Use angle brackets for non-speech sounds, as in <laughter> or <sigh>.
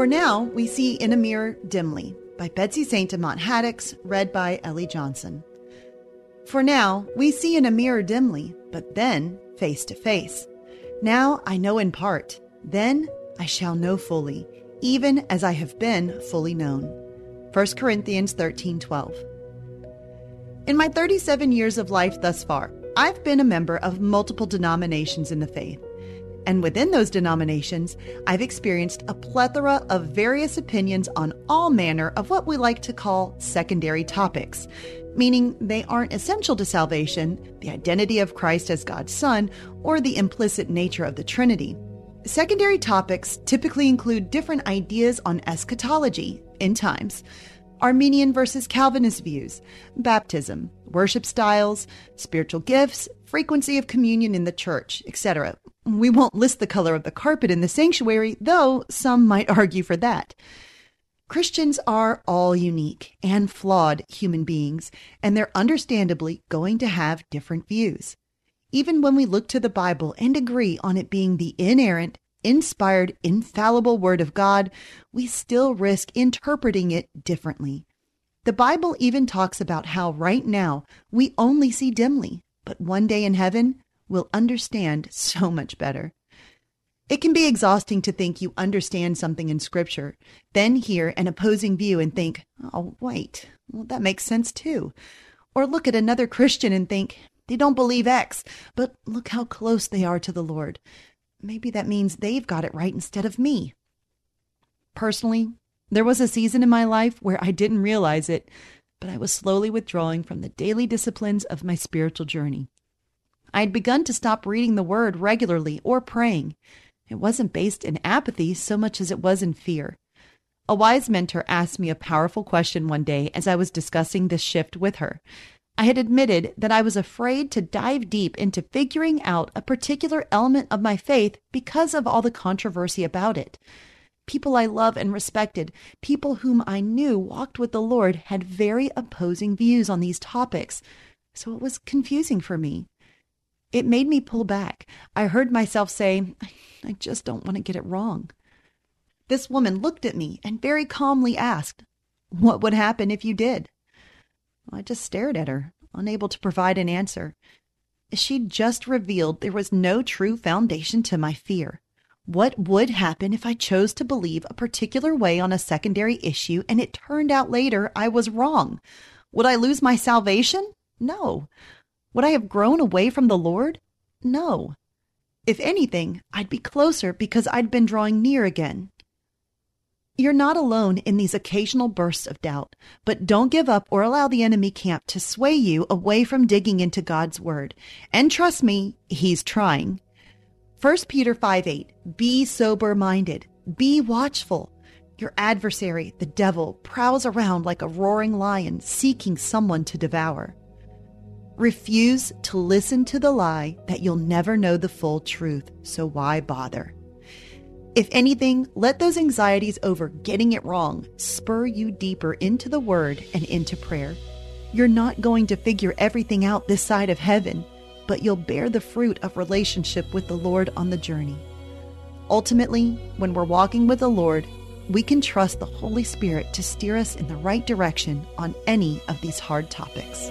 For now, we see in a mirror dimly by Betsy St. Amant Haddox, read by Ellie Johnson. For now, we see in a mirror dimly, but then face to face. Now I know in part, then I shall know fully, even as I have been fully known. 1 Corinthians 13:12. In my 37 years of life thus far, I've been a member of multiple denominations in the faith. And within those denominations, I've experienced a plethora of various opinions on all manner of what we like to call secondary topics, meaning they aren't essential to salvation, the identity of Christ as God's Son, or the implicit nature of the Trinity. Secondary topics typically include different ideas on eschatology, end times, Arminian versus Calvinist views, baptism, worship styles, spiritual gifts, frequency of communion in the church, etc. We won't list the color of the carpet in the sanctuary, though some might <laughs> argue for that. Christians are all unique and flawed human beings, and they're understandably going to have different views. Even when we look to the Bible and agree on it being the inerrant, inspired, infallible Word of God, we still risk interpreting it differently. The Bible even talks about how right now we only see dimly, but one day in heaven we'll understand so much better. It can be exhausting to think you understand something in Scripture, then hear an opposing view and think, oh, wait, well, that makes sense too. Or look at another Christian and think, they don't believe X, but look how close they are to the Lord. Maybe that means they've got it right instead of me. Personally, there was a season in my life where I didn't realize it, but I was slowly withdrawing from the daily disciplines of my spiritual journey. I had begun to stop reading the Word regularly or praying. It wasn't based in apathy so much as it was in fear. A wise mentor asked me a powerful question one day as I was discussing this shift with her. I had admitted that I was afraid to dive deep into figuring out a particular element of my faith because of all the controversy about it. People I love and respected, people whom I knew walked with the Lord, had very opposing views on these topics. So it was confusing for me. It made me pull back. I heard myself say, I just don't want to get it wrong. This woman looked at me and very calmly asked, What would happen if you did? I just stared at her, unable to provide an answer. She'd just revealed there was no true foundation to my fear. What would happen if I chose to believe a particular way on a secondary issue and it turned out later I was wrong? Would I lose my salvation? No. Would I have grown away from the Lord? No. If anything, I'd be closer because I'd been drawing near again. You're not alone in these occasional bursts of doubt, but don't give up or allow the enemy camp to sway you away from digging into God's word. And trust me, he's trying. 1 Peter 5 8, be sober minded, be watchful. Your adversary, the devil, prowls around like a roaring lion seeking someone to devour. Refuse to listen to the lie that you'll never know the full truth, so why bother? If anything, let those anxieties over getting it wrong spur you deeper into the Word and into prayer. You're not going to figure everything out this side of heaven, but you'll bear the fruit of relationship with the Lord on the journey. Ultimately, when we're walking with the Lord, we can trust the Holy Spirit to steer us in the right direction on any of these hard topics.